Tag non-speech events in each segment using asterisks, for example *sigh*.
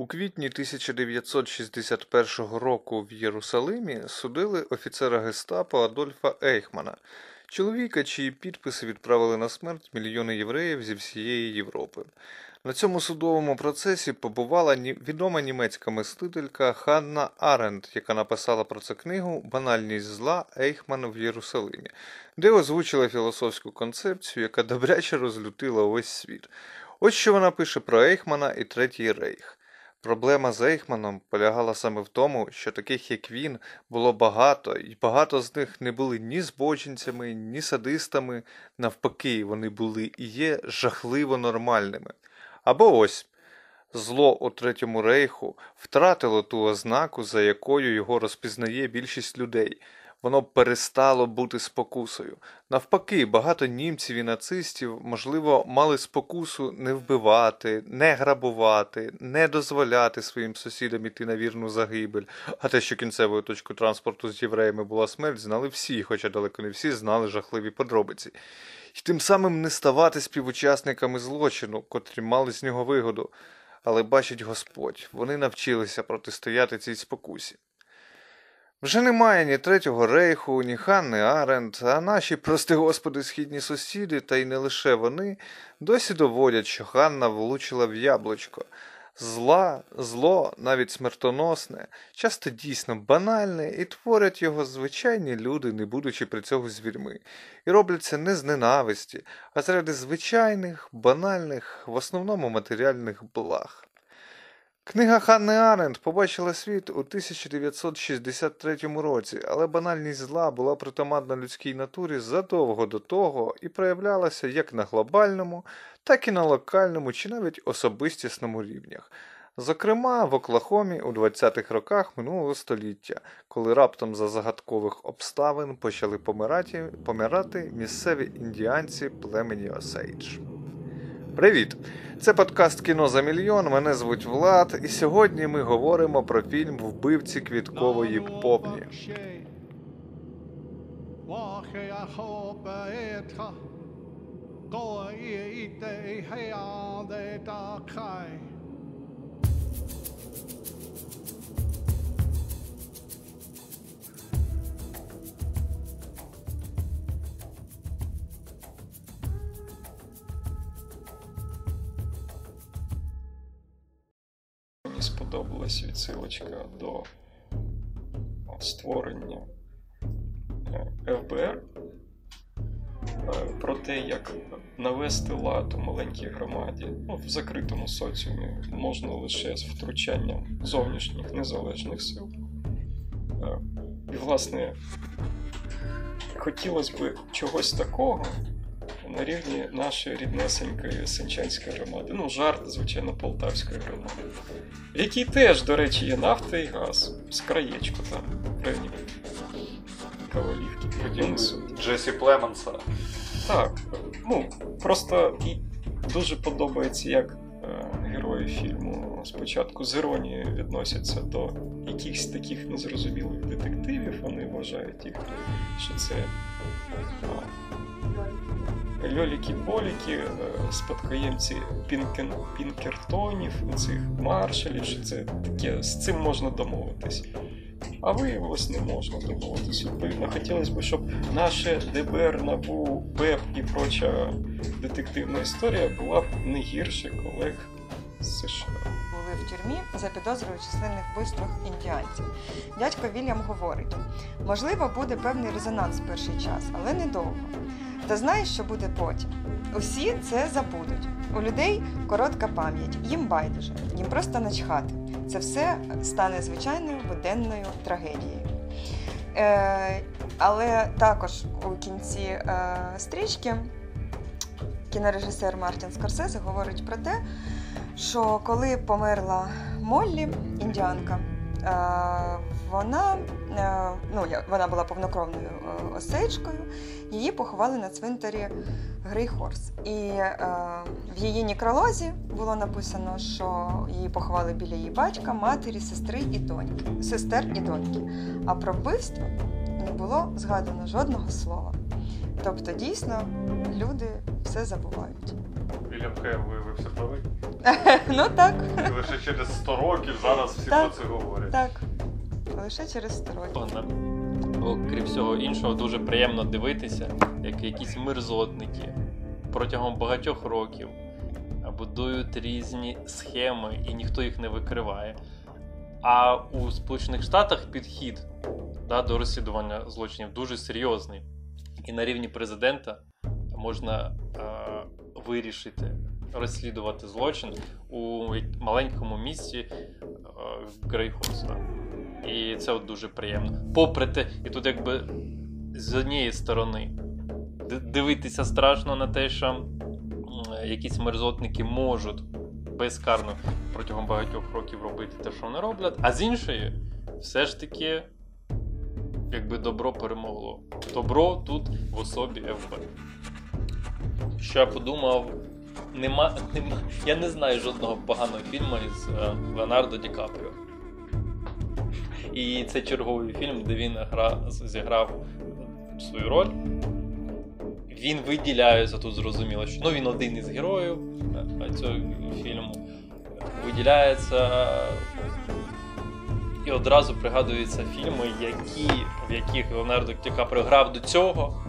У квітні 1961 року в Єрусалимі судили офіцера гестапо Адольфа Ейхмана, чоловіка, чиї підписи відправили на смерть мільйони євреїв зі всієї Європи. На цьому судовому процесі побувала відома німецька мислителька Ханна Аренд, яка написала про це книгу Банальність зла Ейхман в Єрусалимі, де озвучила філософську концепцію, яка добряче розлютила увесь світ. Ось що вона пише про Ейхмана і Третій Рейх. Проблема з Ейхманом полягала саме в тому, що таких, як він, було багато, і багато з них не були ні збочинцями, ні садистами, навпаки, вони були і є жахливо нормальними. Або ось зло у Третьому рейху втратило ту ознаку, за якою його розпізнає більшість людей. Воно перестало бути спокусою. Навпаки, багато німців і нацистів, можливо, мали спокусу не вбивати, не грабувати, не дозволяти своїм сусідам іти на вірну загибель. А те, що кінцевою точкою транспорту з євреями була смерть, знали всі, хоча далеко не всі знали жахливі подробиці і тим самим не ставати співучасниками злочину, котрі мали з нього вигоду. Але бачить Господь, вони навчилися протистояти цій спокусі. Вже немає ні Третього рейху, ні Ханни Аренд, а наші, прости господи, східні сусіди, та й не лише вони, досі доводять, що Ханна влучила в яблучко, Зла, зло, навіть смертоносне, часто дійсно банальне, і творять його звичайні люди, не будучи при цьому звірми, і роблять це не з ненависті, а заради звичайних, банальних, в основному матеріальних благ. Книга Ханни Аренд побачила світ у 1963 році, але банальність зла була притаманна людській натурі задовго до того і проявлялася як на глобальному, так і на локальному чи навіть особистісному рівнях. Зокрема, в Оклахомі у 20-х роках минулого століття, коли раптом за загадкових обставин почали помирати, помирати місцеві індіанці племені Осейдж. Привіт! Це подкаст Кіно за мільйон. Мене звуть Влад, і сьогодні ми говоримо про фільм Вбивці квіткової повні. Сподобалась відсилочка до створення е, ФБР е, про те, як навести лад у маленькій громаді, ну, в закритому соціумі можна лише з втручанням зовнішніх незалежних сил. Е, і, власне, хотілося б чогось такого на рівні нашої ріднесенької Сенчанської громади. Ну, жарт, звичайно, Полтавської громади. В якій теж, до речі, є нафта і газ. З краєчку там, певні кавалівки. Джесі Племенса. Так. Ну, просто і дуже подобається, як е, герої фільму спочатку з іронією відносяться до якихось таких незрозумілих детективів. Вони вважають їх, що це. Льоліки-поліки, е, спадкоємці Пінкен, Пінкертонів, цих маршалів, що це таке, з цим можна домовитись. А виявилось, не можна домовитись. Відповідно, хотілося б, щоб наше ДБР, НАБУ, БЕП і проча детективна історія була б не гірше колег з США. Були в тюрмі за підозрою в численних вбивствах індіанців. Дядько Вільям говорить: можливо, буде певний резонанс в перший час, але недовго. Та знаєш, що буде потім? Усі це забудуть. У людей коротка пам'ять, їм байдуже, їм просто начхати. Це все стане звичайною буденною трагедією. Е, Але також у кінці е, стрічки кінорежисер Мартін Скорсезе говорить про те, що коли померла Моллі, індіанка, е, вона е, ну, вона була повнокровною е, осейджкою, її поховали на цвинтарі Грей Хорс. І е, в її нікролозі було написано, що її поховали біля її батька, матері, сестри і доньки, сестер і доньки. А про вбивство не було згадано жодного слова. Тобто, дійсно, люди все забувають. Вільям Хейл виявився правий. *laughs* Ну так, І лише через 100 років зараз всі про це говорять. так. Лише через 100 років. Окрім всього іншого, дуже приємно дивитися, як якісь мерзотники протягом багатьох років будують різні схеми і ніхто їх не викриває. А у Сполучених Штатах підхід да, до розслідування злочинів дуже серйозний. І на рівні президента можна е, вирішити розслідувати злочин у маленькому місті е, Грейхолс. І це от дуже приємно. Попри те, і тут якби з однієї сторони дивитися страшно на те, що якісь мерзотники можуть безкарно протягом багатьох років робити те, що вони роблять, а з іншої, все ж таки, якби добро перемогло. Добро тут в особі ФБ. Що я подумав, нема, нема, я не знаю жодного поганого фільму із е, Леонардо Ді Капріо. І це черговий фільм, де він гра, зіграв свою роль. Він виділяється тут зрозуміло, що ну, він один із героїв цього фільму. Виділяється і одразу пригадуються фільми, які, в яких Леонардо Ді Капріо грав до цього.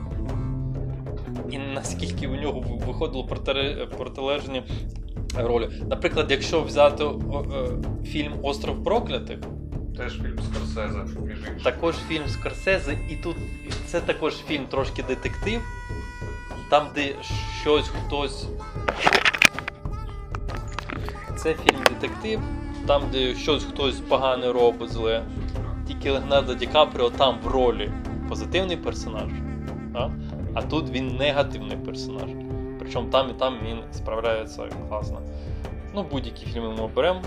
І наскільки у нього виходило протилежні ролі. Наприклад, якщо взяти е, фільм Остров Проклятих, Теж фільм Скорсезе, між іншим. також фільм Скорсезе, і тут це також фільм трошки детектив, там, де щось хтось. Це фільм детектив, там, де щось хтось погане робить зле. Тільки Леонардо Ді Капріо там в ролі позитивний персонаж, да? а тут він негативний персонаж. Причому там і там він справляється класно. Ну, будь-які фільми ми беремо.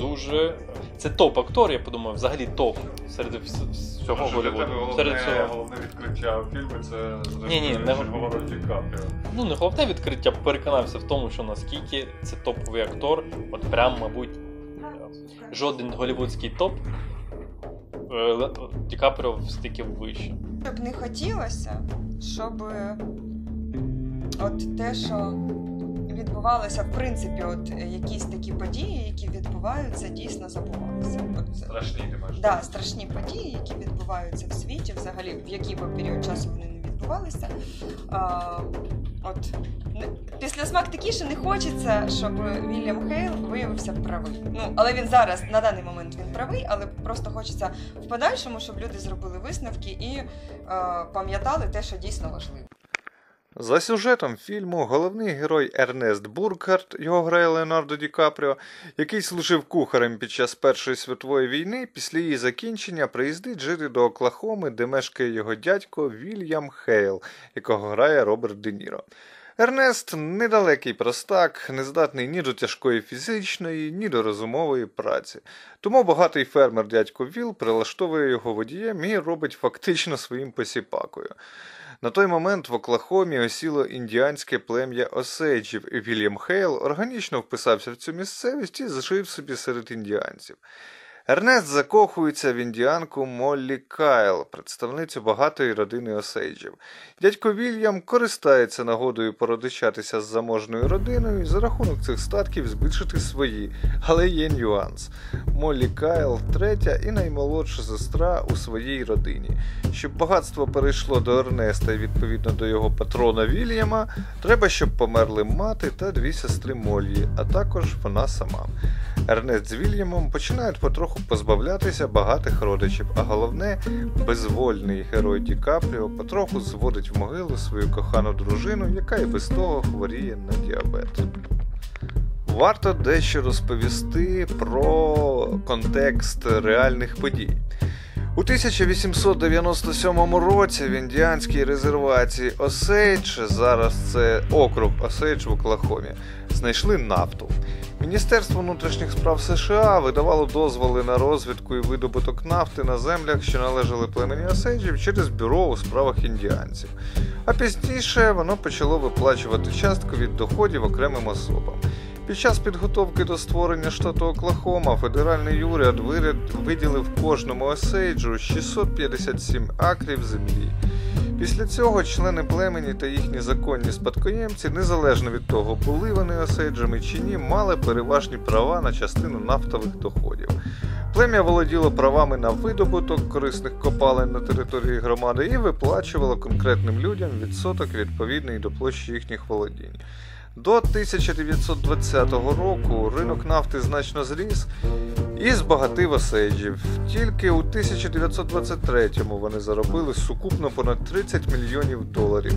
Дуже. Це топ-актор, я подумав, взагалі топ серед всього Голлівуду. Серед головне, всього. головне відкриття у фільмі це Ні-ні, не- Леонардо Ді Капріо. Ну, не головне відкриття, переконався в тому, що наскільки це топовий актор. От прям, мабуть, жоден голівудський топ е, Ді Капріо стільки вище. Щоб не хотілося, щоб от те, що відбувалося, в принципі, от якісь такі події, які відбуваються, дійсно забувалися. От, Страшні ти маєш. да, страшні події, які відбуваються в світі, взагалі, в який би період часу вони не відбувалися. А, от після смак такий, що не хочеться, щоб Вільям Хейл виявився правий. Ну, але він зараз, на даний момент, він правий, але просто хочеться в подальшому, щоб люди зробили висновки і е, пам'ятали те, що дійсно важливо. За сюжетом фільму головний герой Ернест Буркгарт, його грає Леонардо Ді Капріо, який служив кухарем під час Першої світової війни, після її закінчення приїздить жити до Оклахоми, де мешкає його дядько Вільям Хейл, якого грає Роберт Де Ніро. Ернест недалекий простак, не здатний ні до тяжкої фізичної, ні до розумової праці. Тому багатий фермер дядько Віл прилаштовує його водієм і робить фактично своїм посіпакою. На той момент в Оклахомі осіло індіанське плем'я осейджів, і Вільям Хейл органічно вписався в цю місцевість і зажив собі серед індіанців. Ернест закохується в індіанку Моллі Кайл, представницю багатої родини осейджів. Дядько Вільям користається нагодою породичатися з заможною родиною і за рахунок цих статків збільшити свої, але є нюанс. Моллі Кайл третя і наймолодша сестра у своїй родині. Щоб багатство перейшло до Ернеста і відповідно до його патрона Вільяма, треба, щоб померли мати та дві сестри Моллі, а також вона сама. Ернест з Вільямом починають потроху позбавлятися багатих родичів, а головне, безвольний герой Ді Капріо потроху зводить в могилу свою кохану дружину, яка і без того хворіє на діабет. Варто дещо розповісти про контекст реальних подій. У 1897 році в індіанській резервації Осейдж, зараз це округ Осейдж в Оклахомі, знайшли нафту. Міністерство внутрішніх справ США видавало дозволи на розвідку і видобуток нафти на землях, що належали племені Осейджів через бюро у справах індіанців. А пізніше воно почало виплачувати частку від доходів окремим особам. Під час підготовки до створення штату Оклахома федеральний виряд- виділив кожному осейджу 657 акрів землі. Після цього члени племені та їхні законні спадкоємці, незалежно від того, були вони осейджами чи ні, мали переважні права на частину нафтових доходів. Плем'я володіло правами на видобуток корисних копалин на території громади і виплачувало конкретним людям відсоток відповідний до площі їхніх володінь. До 1920 року ринок нафти значно зріс і збагатив осейджів. Тільки у 1923-му вони заробили сукупно понад 30 мільйонів доларів.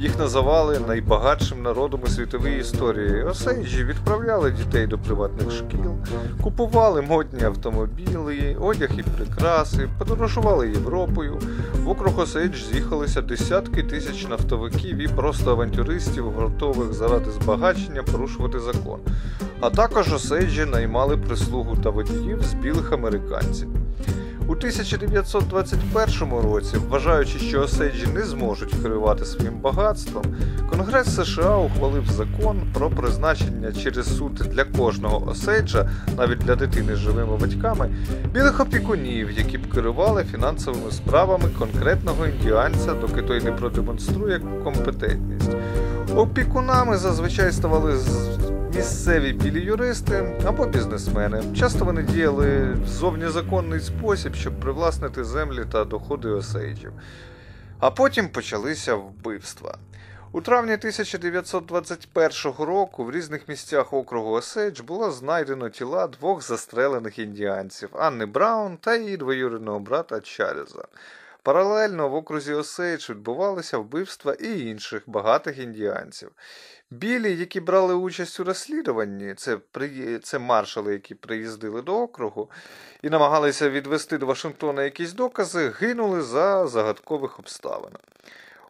Їх називали найбагатшим народом у світовій історії. Осейджі відправляли дітей до приватних шкіл, купували модні автомобілі, одяг і прикраси, подорожували Європою. В округ Осейдж з'їхалися десятки тисяч нафтовиків і просто авантюристів, готових заради збагачення порушувати закон. А також Осейджі наймали прислугу та водіїв з білих американців. У 1921 році, вважаючи, що Осейджі не зможуть керувати своїм багатством, Конгрес США ухвалив закон про призначення через суд для кожного Осейджа, навіть для дитини з живими батьками, білих опікунів, які б керували фінансовими справами конкретного індіанця, доки той не продемонструє компетентність. Опікунами зазвичай ставали місцеві білі юристи або бізнесмени. Часто вони діяли в зовнізаконний спосіб, щоб привласнити землі та доходи осейджів. А потім почалися вбивства. У травні 1921 року в різних місцях округу Осейдж було знайдено тіла двох застрелених індіанців Анни Браун та її двоюрідного брата Чарльза. Паралельно в окрузі Осейдж відбувалися вбивства і інших багатих індіанців. Білі, які брали участь у розслідуванні, це, при... це маршали, які приїздили до округу і намагалися відвести до Вашингтона якісь докази, гинули за загадкових обставин.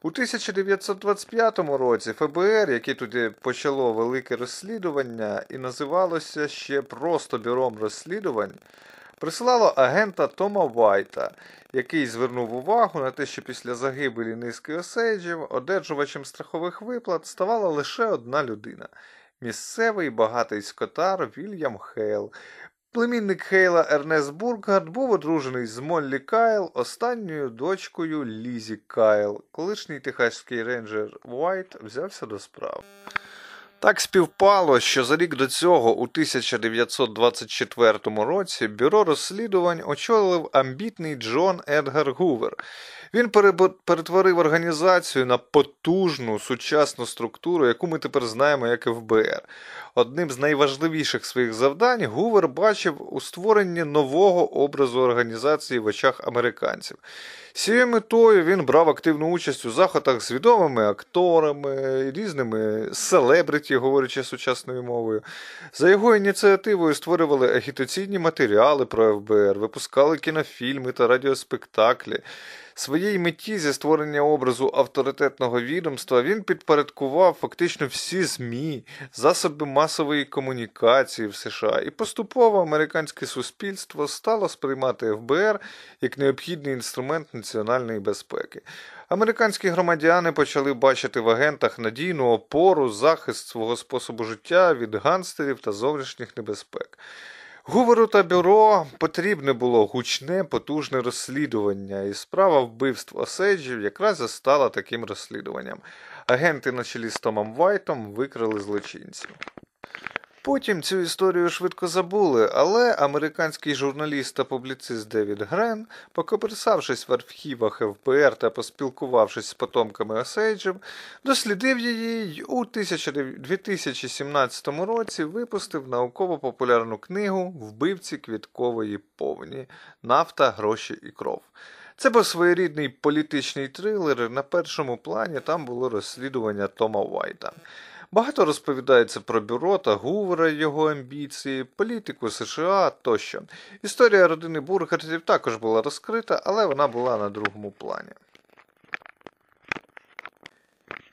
У 1925 році ФБР, яке тоді почало велике розслідування і називалося ще просто бюром розслідувань, прислало агента Тома Вайта, який звернув увагу на те, що після загибелі низки осейджів одержувачем страхових виплат ставала лише одна людина місцевий багатий скотар Вільям Хейл. Племінник Хейла Ернест Буркгарт був одружений з Моллі Кайл, останньою дочкою Лізі Кайл. Колишній техаський рейнджер Уайт взявся до справ. Так співпало, що за рік до цього, у 1924 році, бюро розслідувань очолив амбітний Джон Едгар Гувер. Він перетворив організацію на потужну сучасну структуру, яку ми тепер знаємо як ФБР. Одним з найважливіших своїх завдань Гувер бачив у створенні нового образу організації в очах американців. Цією метою він брав активну участь у заходах з відомими акторами, різними селебриті, говорячи сучасною мовою. За його ініціативою створювали агітаційні матеріали про ФБР, випускали кінофільми та радіоспектаклі. Своїй меті зі створення образу авторитетного відомства він підпорядкував фактично всі ЗМІ, засоби масової комунікації в США, і поступово американське суспільство стало сприймати ФБР як необхідний інструмент національної безпеки. Американські громадяни почали бачити в агентах надійну опору, захист свого способу життя від ганстерів та зовнішніх небезпек. Гуверу та бюро потрібне було гучне, потужне розслідування, і справа вбивств Осейджів якраз і стала таким розслідуванням. Агенти на чолі з Томом Вайтом викрили злочинців. Потім цю історію швидко забули, але американський журналіст та публіцист Девід Грен, покоперсавшись в архівах ФБР та поспілкувавшись з потомками Осейджів, дослідив її й у 2017 році випустив науково-популярну книгу Вбивці квіткової повні Нафта, гроші і кров. Це був своєрідний політичний трилер. На першому плані там було розслідування Тома Вайта. Багато розповідається про бюро та Гувера, його амбіції, політику США тощо. Історія родини Бургертів також була розкрита, але вона була на другому плані.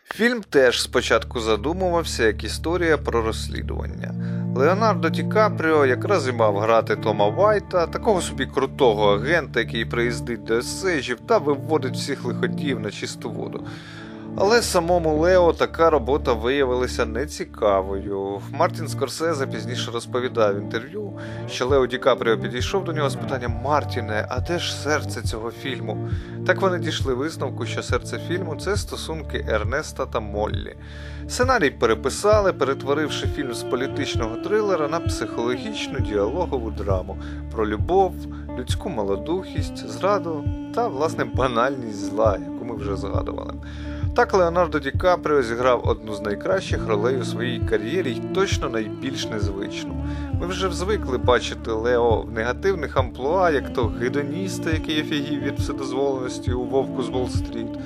Фільм теж спочатку задумувався як історія про розслідування. Леонардо Ді Капріо якраз і мав грати Тома Вайта, такого собі крутого агента, який приїздить до есейжів та виводить всіх лиходіїв на чисту воду. Але самому Лео така робота виявилася нецікавою. Мартін Скорсезе пізніше розповідав в інтерв'ю, що Лео Ді Капріо підійшов до нього з питанням Мартіне, а де ж серце цього фільму? Так вони дійшли висновку, що серце фільму це стосунки Ернеста та Моллі. Сценарій переписали, перетворивши фільм з політичного трилера на психологічну діалогову драму про любов, людську малодухість, зраду та, власне, банальність зла, яку ми вже згадували. Так Леонардо Ді Капріо зіграв одну з найкращих ролей у своїй кар'єрі й точно найбільш незвичну. Ми вже звикли бачити Лео в негативних амплуа, як то гедоніста, який офігів від вседозволеності у Вовку з Уолл-стріт,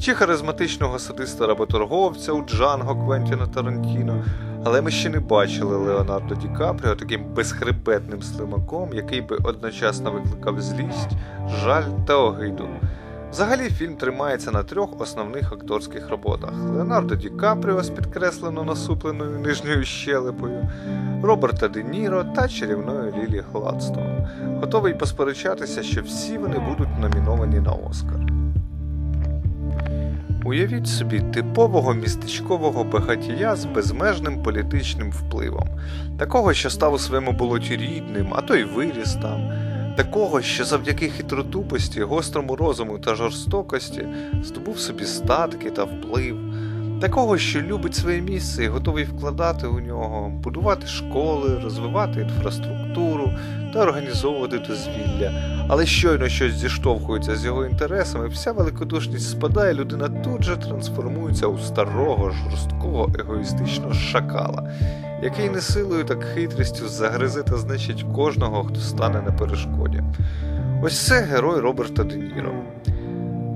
чи харизматичного садиста работорговця у Джанго Квентіна Тарантіно. Але ми ще не бачили Леонардо Ді Капріо таким безхребетним слимаком, який би одночасно викликав злість, жаль та огиду. Взагалі фільм тримається на трьох основних акторських роботах: Леонардо Ді Капріо з підкреслено насупленою нижньою щелепою, Роберта Де Ніро та чарівною Лілі Гладстон. Готовий посперечатися, що всі вони будуть номіновані на Оскар. Уявіть собі типового містечкового багатія з безмежним політичним впливом, такого, що став у своєму болоті рідним, а то й виріс там, такого, що завдяки хитротупості, гострому розуму та жорстокості здобув собі статки та вплив, такого, що любить своє місце і готовий вкладати у нього, будувати школи, розвивати інфраструктуру та організовувати дозвілля. Але щойно щось зіштовхується з його інтересами, вся великодушність спадає, людина тут же трансформується у старого, жорсткого, егоїстичного шакала, який не силою, так хитрістю загризе та знищить кожного, хто стане на перешкоді. Ось це герой Роберта Де Ніро.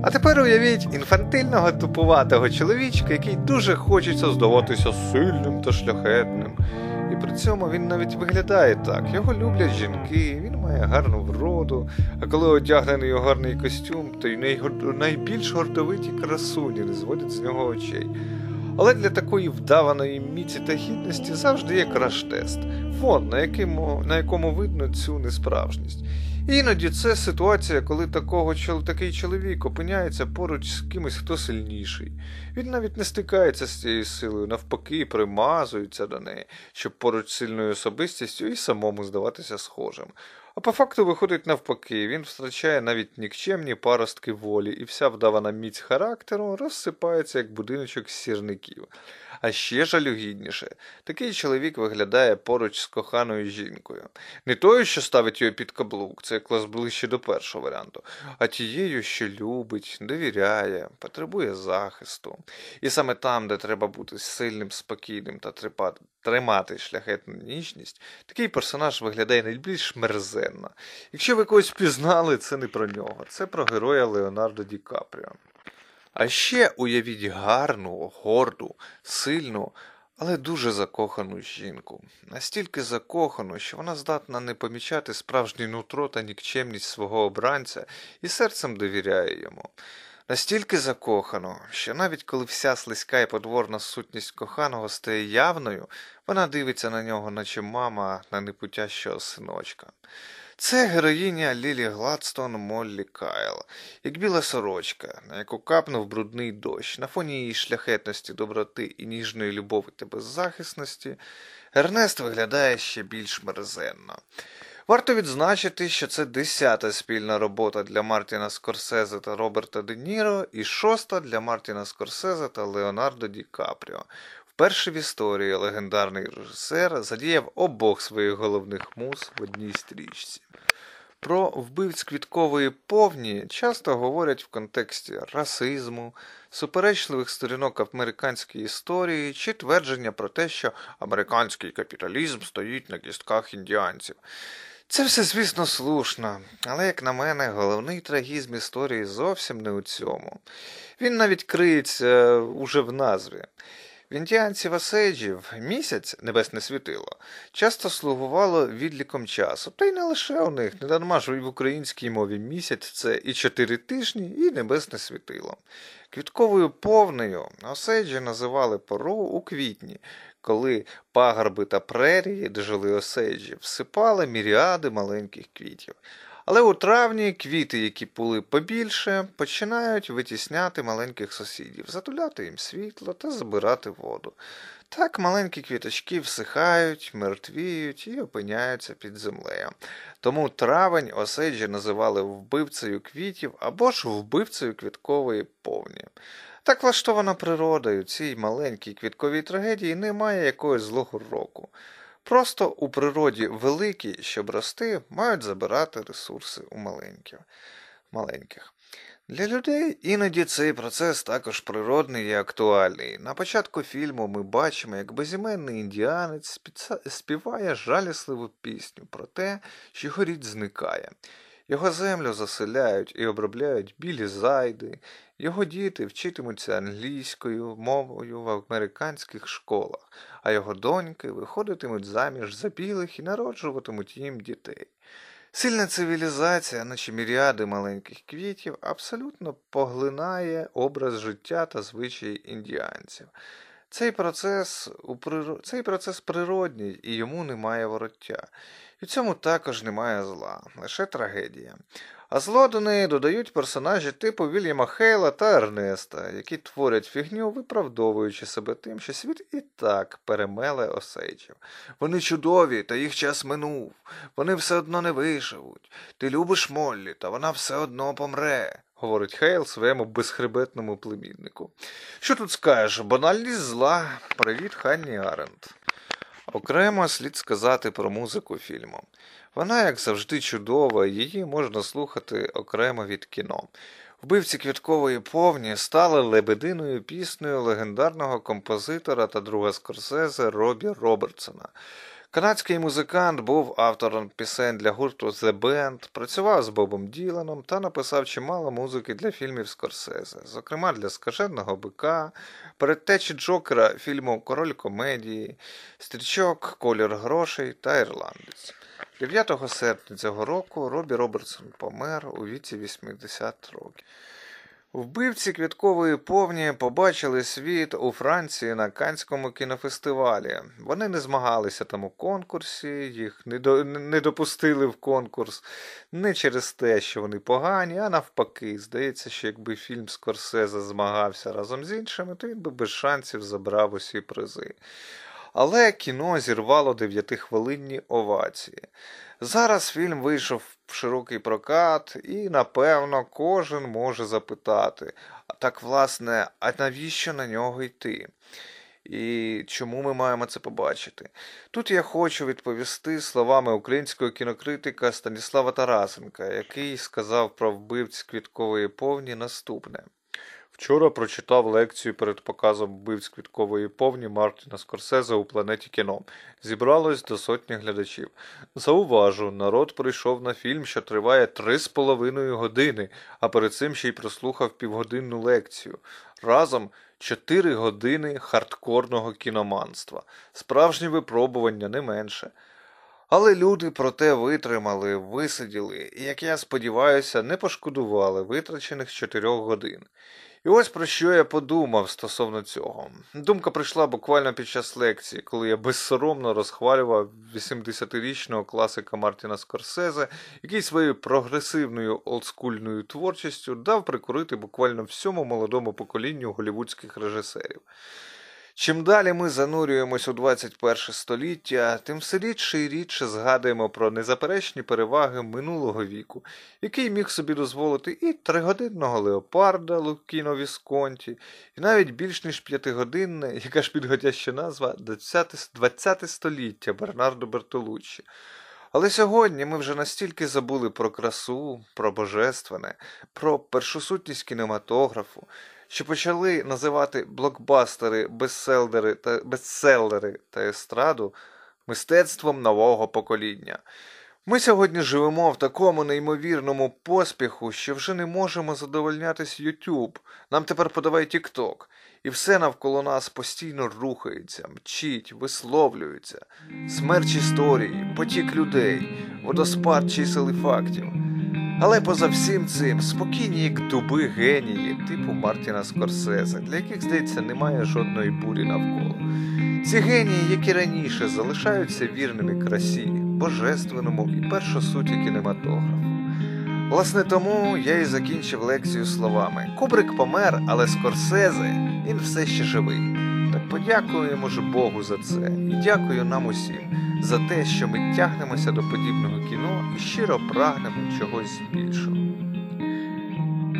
А тепер уявіть інфантильного тупуватого чоловічка, який дуже хочеться здаватися сильним та шляхетним. І при цьому він навіть виглядає так. Його люблять жінки, він має гарну вроду, а коли одягнений у гарний костюм, то й найбільш гордовиті красуні не зводять з нього очей. Але для такої вдаваної міці та гідності завжди є краш-тест, фон, на, якому, на якому видно цю несправжність. Іноді це ситуація, коли такого, такий чоловік опиняється поруч з кимось, хто сильніший. Він навіть не стикається з цією силою, навпаки, примазується до неї, щоб поруч з сильною особистістю і самому здаватися схожим. А по факту виходить навпаки, він втрачає навіть нікчемні паростки волі, і вся вдавана міць характеру розсипається як будиночок з сірників. А ще жалюгідніше, такий чоловік виглядає поруч з коханою жінкою. Не тою, що ставить його під каблук, це клас ближче до першого варіанту, а тією, що любить, довіряє, потребує захисту. І саме там, де треба бути сильним, спокійним та трипа- тримати шляхетну ніжність, такий персонаж виглядає найбільш мерзенно. Якщо ви когось впізнали, це не про нього, це про героя Леонардо Ді Капріо. А ще уявіть гарну, горду, сильну, але дуже закохану жінку. Настільки закохану, що вона здатна не помічати справжнє нутро та нікчемність свого обранця і серцем довіряє йому. Настільки закохану, що навіть коли вся слизька і подворна сутність коханого стає явною, вона дивиться на нього, наче мама на непутящого синочка. Це героїня Лілі Гладстон Моллі Кайл, як біла сорочка, на яку капнув брудний дощ, на фоні її шляхетності, доброти і ніжної любові та беззахисності, Ернест виглядає ще більш мерзенно. Варто відзначити, що це десята спільна робота для Мартіна Скорсезе та Роберта Де Ніро і шоста для Мартіна Скорсезе та Леонардо Ді Капріо. Вперше в історії легендарний режисер задіяв обох своїх головних муз в одній стрічці. Про вбивць квіткової повні часто говорять в контексті расизму, суперечливих сторінок американської історії чи твердження про те, що американський капіталізм стоїть на кістках індіанців. Це все, звісно, слушно, але, як на мене, головний трагізм історії зовсім не у цьому. Він навіть криється уже в назві. В індіанців Осейджів місяць небесне світило часто слугувало відліком часу, та й не лише у них, не дарма ж в українській мові місяць це і чотири тижні, і небесне світило. Квітковою повнею Осейджі називали пору у квітні, коли пагорби та прерії, де жили осейджі, всипали міріади маленьких квітів. Але у травні квіти, які були побільше, починають витісняти маленьких сусідів, затуляти їм світло та забирати воду. Так маленькі квіточки всихають, мертвіють і опиняються під землею. Тому травень осейджі називали вбивцею квітів або ж вбивцею квіткової повні. Так влаштована природою цій маленькій квітковій трагедії немає якогось злого року. Просто у природі великі, щоб рости, мають забирати ресурси у маленьких. Для людей іноді цей процес також природний і актуальний. На початку фільму ми бачимо, як безіменний індіанець співає жалісливу пісню про те, що рід зникає. Його землю заселяють і обробляють білі зайди, його діти вчитимуться англійською мовою в американських школах, а його доньки виходитимуть заміж за білих і народжуватимуть їм дітей. Сильна цивілізація, наче міріади маленьких квітів, абсолютно поглинає образ життя та звичаї індіанців. Цей процес, у приро- Цей процес природній і йому немає вороття. І цьому також немає зла, лише трагедія. А зло до неї додають персонажі типу Вільяма Хейла та Ернеста, які творять фігню, виправдовуючи себе тим, що світ і так перемеле осейчів. Вони чудові, та їх час минув. Вони все одно не виживуть. Ти любиш Моллі, та вона все одно помре, говорить Хейл своєму безхребетному племіннику. Що тут скажеш? Банальність зла. Привіт, Ханні Аренд. Окремо слід сказати про музику фільму. Вона, як завжди, чудова, її можна слухати окремо від кіно. Вбивці квіткової повні стали лебединою піснею легендарного композитора та друга Скорсезе Робі Робертсона. Канадський музикант був автором пісень для гурту The Band, працював з Бобом Діланом та написав чимало музики для фільмів Скорсезе, зокрема для Скаженого бика, передтечі Джокера фільму Король комедії, Стрічок, Колір грошей та Ірландець. 9 серпня цього року Робі Робертсон помер у віці 80 років. Вбивці квіткової повні побачили світ у Франції на Канському кінофестивалі. Вони не змагалися там у конкурсі, їх не, до, не допустили в конкурс не через те, що вони погані, а навпаки. Здається, що якби фільм Скорсезе змагався разом з іншими, то він би без шансів забрав усі призи. Але кіно зірвало дев'ятихвилинні овації. Зараз фільм вийшов в широкий прокат, і, напевно, кожен може запитати, так, власне, а навіщо на нього йти? І чому ми маємо це побачити? Тут я хочу відповісти словами українського кінокритика Станіслава Тарасенка, який сказав про вбивць квіткової повні наступне. Вчора прочитав лекцію перед показом вбивць квіткової повні Мартіна Скорсезе у планеті кіно. Зібралось до сотні глядачів. Зауважу, народ прийшов на фільм, що триває три з половиною години, а перед цим ще й прослухав півгодинну лекцію. Разом чотири години хардкорного кіноманства. Справжнє випробування не менше. Але люди проте витримали, висиділи і, як я сподіваюся, не пошкодували витрачених чотирьох годин. І ось про що я подумав стосовно цього. Думка прийшла буквально під час лекції, коли я безсоромно розхвалював 80-річного класика Мартіна Скорсезе, який своєю прогресивною олдскульною творчістю дав прикурити буквально всьому молодому поколінню голівудських режисерів. Чим далі ми занурюємось у 21 століття, тим все рідше і рідше згадуємо про незаперечні переваги минулого віку, який міг собі дозволити і тригодинного леопарда Лукіно Вісконті, і навіть більш ніж п'ятигодинне, яка ж підходяща назва 20, 20 століття Бернардо Бертолуччі. Але сьогодні ми вже настільки забули про красу, про божественне, про першосутність кінематографу, що почали називати блокбастери, бестселери та, бестселери та естраду мистецтвом нового покоління. Ми сьогодні живемо в такому неймовірному поспіху, що вже не можемо задовольнятись YouTube. Нам тепер подавай TikTok. І все навколо нас постійно рухається, мчить, висловлюється. Смерч історії, потік людей, водоспад чисел і фактів. Але поза всім цим спокійні, як дуби генії, типу Мартіна Скорсезе, для яких, здається, немає жодної бурі навколо. Ці генії, як і раніше, залишаються вірними красі, божественному і першосуті кінематографу. Власне, тому я і закінчив лекцію словами: Кубрик помер, але Скорсезе він все ще живий. Подякуємо ж Богу за це і дякую нам усім за те, що ми тягнемося до подібного кіно і щиро прагнемо чогось більшого.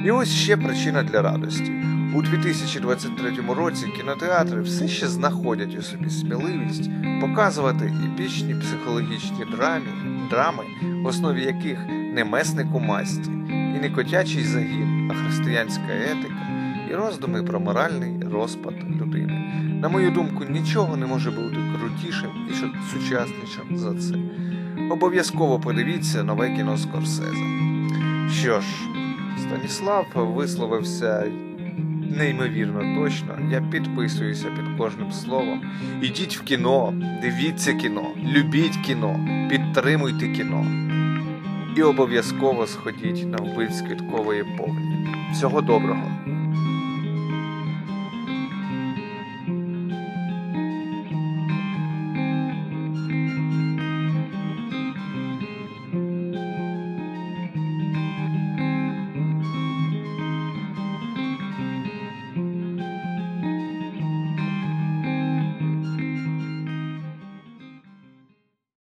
І ось ще причина для радості. У 2023 році кінотеатри все ще знаходять у собі сміливість показувати епічні психологічні драмі, драми, в основі яких не месник у масті, і не котячий загін, а християнська етика і роздуми про моральний розпад людини. На мою думку, нічого не може бути крутішим і сучаснішим за це. Обов'язково подивіться нове кіно Скорсезе. Що ж, Станіслав висловився неймовірно точно. Я підписуюся під кожним словом. Ідіть в кіно, дивіться кіно, любіть кіно, підтримуйте кіно. І обов'язково сходіть на вбит з квіткової повні. Всього доброго!